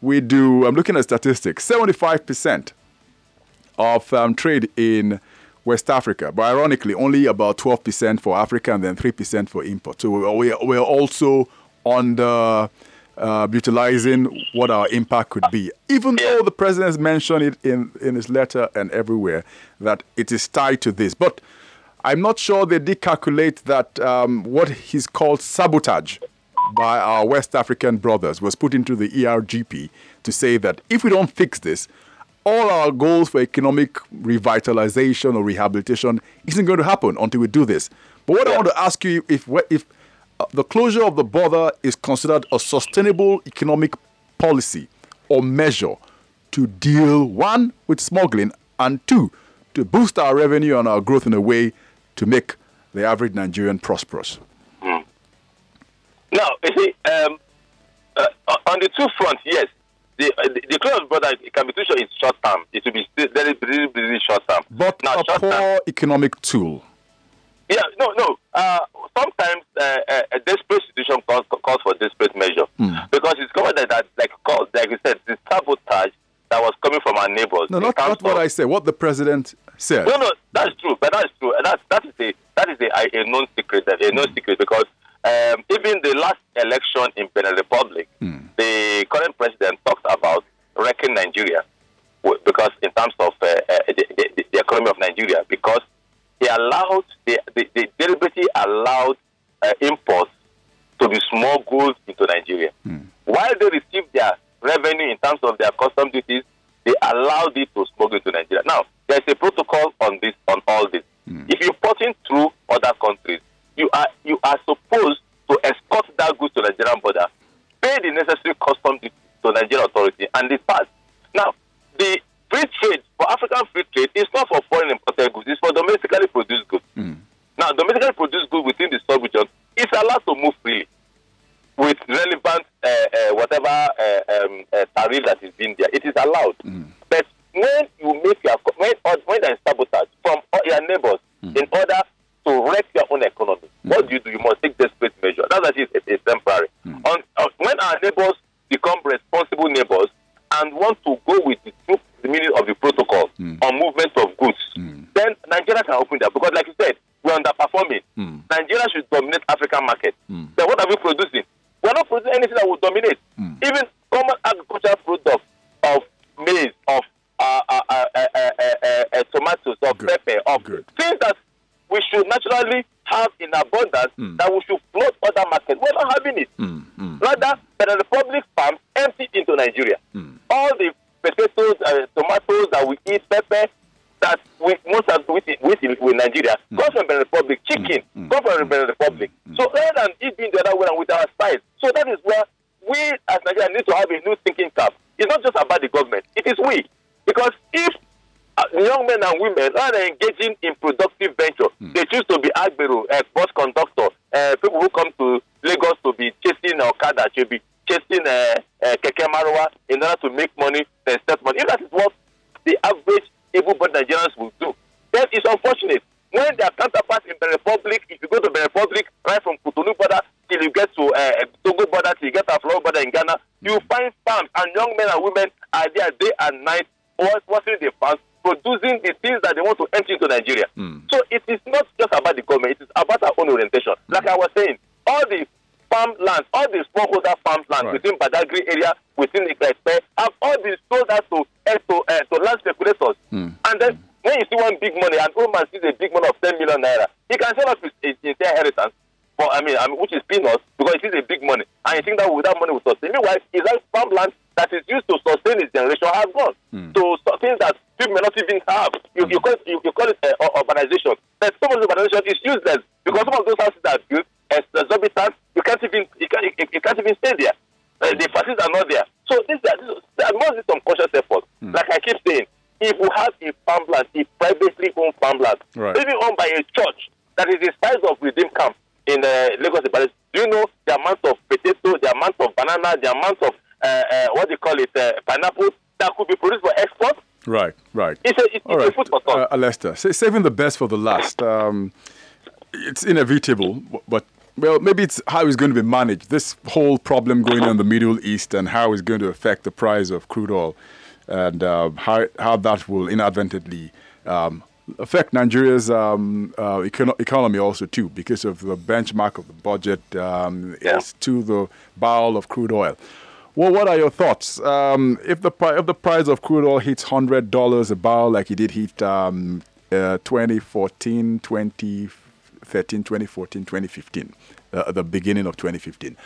we do, I'm looking at statistics, 75% of um, trade in West Africa, but ironically, only about 12% for Africa and then 3% for import. So we're, we're also under uh, utilizing what our impact could be. Even though the president has mentioned it in, in his letter and everywhere that it is tied to this. But I'm not sure they did calculate that um, what he's called sabotage by our West African brothers was put into the ERGP to say that if we don't fix this, all our goals for economic revitalization or rehabilitation isn't going to happen until we do this. But what I want to ask you if if the closure of the border is considered a sustainable economic policy or measure to deal one with smuggling and two to boost our revenue and our growth in a way to make the average Nigerian prosperous. Mm. Now, you see, um, uh, on the two fronts, yes, the uh, the, the close border can be too short. Short term. It will be very very very short term. But now, a poor term, economic tool. Yeah, no, no. Uh, sometimes uh, uh a desperate situation calls, calls for desperate measure mm. because it's covered that, that like called, like you said, the sabotage that was coming from our neighbors. No, not, not what I said. What the president said. No, no, that's true. But that's true. That's that is a that is a, a known secret. A known secret because um, even the last election in Benin Republic, mm. the current president talks about wrecking Nigeria because in terms of uh, uh, the, the, the, economy of Nigeria, because he allowed the the deliberately allowed uh, imports to be smuggled into Nigeria, mm. while they received their revenue in terms of their custom duties, they allowed it to smuggle into Nigeria. Now, there's a protocol on this on all this. Mm. If you're importing through other countries, you are you are supposed to escort that goods to Nigerian border, pay the necessary custom duty to Nigerian authority, and pass. Now, the free trade African free trade is not for foreign imported goods; it's for domestically produced goods. Mm. Now, domestically produced goods within the sub-region is allowed to move freely with relevant uh, uh, whatever uh, um, uh, tariff that is being there. It is allowed. Mm. But when you make your when when there is sabotage from your neighbors mm. in order to wreck your own economy, mm. what do you do? You must take desperate measures. That's actually a, a temporary. Mm. On, on, when our neighbors become responsible neighbors and want to go with the true the meaning of the protocol mm. on movement of goods, mm. then Nigeria can open that because, like you said, we're underperforming. Nigeria should dominate African market. Then what are we producing? We're not producing anything that will dominate. Even common agricultural products of maize, of uh, uh, uh, uh, uh, uh, uh tomatoes, of Good. pepper, of Good. things that we should naturally have in abundance mm. that we should float other markets. We're not having it. Mm. Mm. Rather, the Republic farms empty into Nigeria. Hmm. All the potatoes, uh, tomatoes that we eat, pepper, that we most of with, with, with Nigeria mm. comes from the Republic. Chicken mm. comes from the Republic. Mm. So rather than it being the other way around with our spice, so that is where we as Nigeria need to have a new thinking cap. It's not just about the government; it is we. Because if young men and women are engaging in productive venture, mm. they choose to be agbero, uh, bus conductor, uh, people who come to Lagos to be chasing Okada, to be chasing uh, uh, Keke Marwa in order to make money, then step money. If that is what the average able-bodied Nigerians will do, then it's unfortunate. When their counterparts in the Republic, if you go to the Republic, right from Cotonou border till you get to uh, Togo border, till you get to Aflao border in Ghana, you find farms and young men and women are there day and night watching the farms, producing the things that they want to enter into Nigeria. Mm. So it is not just about the government, it is about our own orientation. Mm. Like I was saying, all the farmlands, all the smallholder farmlands right. within Badagry area, within the Epe, have all been sold out to, uh, to, uh, to land speculators. Mm. And then when you see one big money, an old man sees a big money of 10 million naira, he can sell off his, his, his inheritance. For, I mean, I mean, which is peanuts because it is a big money, and you think that with that money will sustain. Meanwhile, his farmland that is used to sustain his generation has gone. Mm. So, so things that people may not even have. You, you call it, you, you call it uh, urbanization. But some of the urbanization is useless because some of those houses that are built as exorbitant, you can't even you can't, you, you can't even stay there. Uh, the facilities are not there. So this, this there must be some conscious effort. Mm. Like I keep saying, if we have a farmland, a privately owned farmland, right. maybe owned by a church that is the size of Redeem Camp in uh, Lagos, do you know the amount of potato, the amount of banana, the amount of uh, uh, what do you call it, uh, pineapple that could be produced for export? Right, right. It's a, it's, All it's right. a food for thought. Uh, Lester, saving the best for the last. Um, it's inevitable, but well, maybe it's how it's going to be managed. This whole problem going on in the Middle East and how it's going to affect the price of crude oil and uh, how, how that will inadvertently um, affect Nigeria's um, uh, econo- economy also too, because of the benchmark of the budget um, yeah. is to the barrel of crude oil. Well, what are your thoughts? Um, if the if the price of crude oil hits hundred dollars a barrel, like it did hit um, uh, 2014, 2013, 2014, 2015, uh, the beginning of 2015,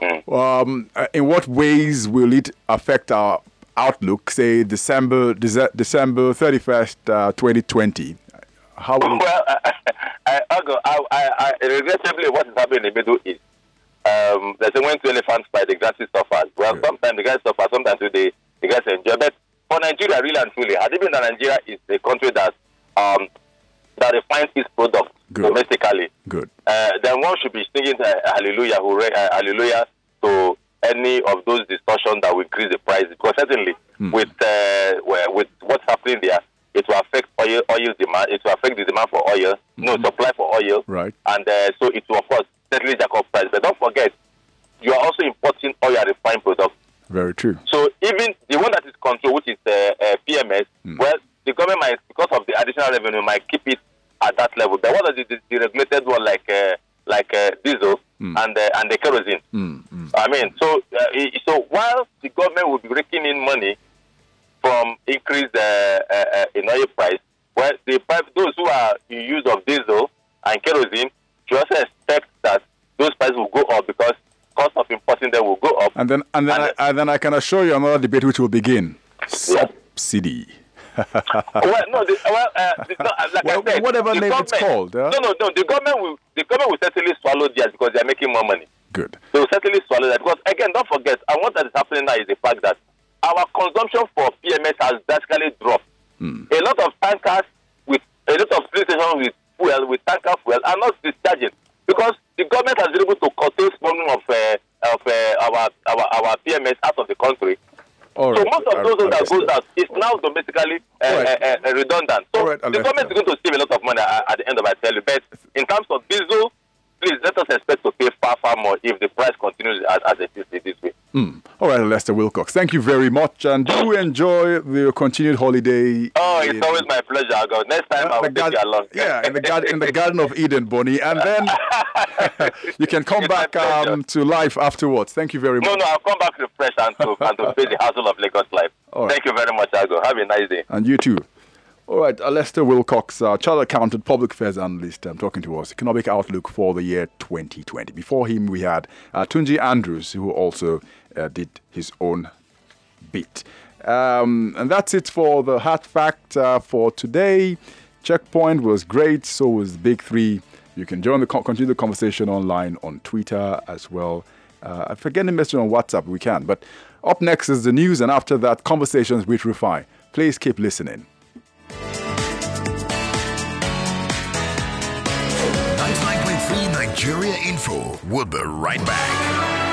hmm. um, uh, in what ways will it affect our outlook, say December Dece- December 31st, uh, 2020? How will Well, I, I, I, go- I, I, I, regrettably, what is happening in the Middle East, um, there's a when two elephants fight, the grasses suffers. Well, Yeah. sometimes the guys suffer, sometimes they, the guys enjoy. But for Nigeria, really and truly, it been that Nigeria is a country that um, that refines its product Good. domestically, Good. uh, then one should be singing uh, hallelujah, hooray, uh, hallelujah to any of those distortions that will increase the price. Because certainly, Hmm. with uh, with what's happening there, it will affect oil oil demand. It will affect the demand for oil, no supply for oil, Hmm. Right. And uh, so it will of course steadily jack price. But don't forget, you are also importing oil and refined products. Very true. So even the one that is controlled, which is uh, uh, PMS, Hmm. well, the government might, because of the additional revenue, might keep it at that level. But what are the, the, the regulated one like uh, like uh, diesel Hmm. and uh, and the kerosene? I mean, so uh, so while the government will be raking in money from increased uh, uh, uh, in oil price, well, the those who are in use of diesel and kerosene should also expect that those prices will go up because cost of importing them will go up. And then, and then, And- I, and then I can assure you another debate which will begin. Subsidy. well, no, the, well, uh, the, no, like Well, said, whatever the name it's called, yeah? No, no, no. The government will, the government will certainly swallow theirs because they are making more money. Good. They will certainly swallow that because again, don't forget, and what that is happening now is the fact that our consumption for PMS has drastically dropped. A lot of tankers with a lot of stations with fuel, with tanker fuel, are not discharging because the government has been able to curtail smuggling of uh, of uh, our, our our PMS out of the country. All So right. most of those I that goes out is now domestically uh, right. uh, uh, redundant. So right, the government is going to save a lot of money at, at the end of it. But in terms of diesel, please let us expect to pay far, far more if the price continues as, as it is this way. Hmm. All right, Lester Wilcox. Thank you very much, and do enjoy the continued holiday. Oh, it's in- always my pleasure, I'll go. Next time I'll take you along. yeah, in the garden in the Garden of Eden, Bonny, and then you can come It's back um, to life afterwards. Thank you very much. No, no, I'll come back refreshed and to, and to face the hassle of Lagos life. Right. Thank you very much, Ago. Have a nice day. And you too. All right, uh, Lester Wilcox, uh, chartered accountant, public affairs analyst, um, talking to us, economic outlook for the year 2020. Before him, we had uh, Tunji Andrews, who also uh, did his own bit. Um, and that's it for the Hat Fact uh, for today. Checkpoint was great, so was the Big Three. You can join the con- continue the conversation online on Twitter as well. Uh, if you're getting a message on WhatsApp, we can. But up next is the news, and after that, conversations with Rufai. Please keep listening. 99.3 Nigeria Info. We'll be right back.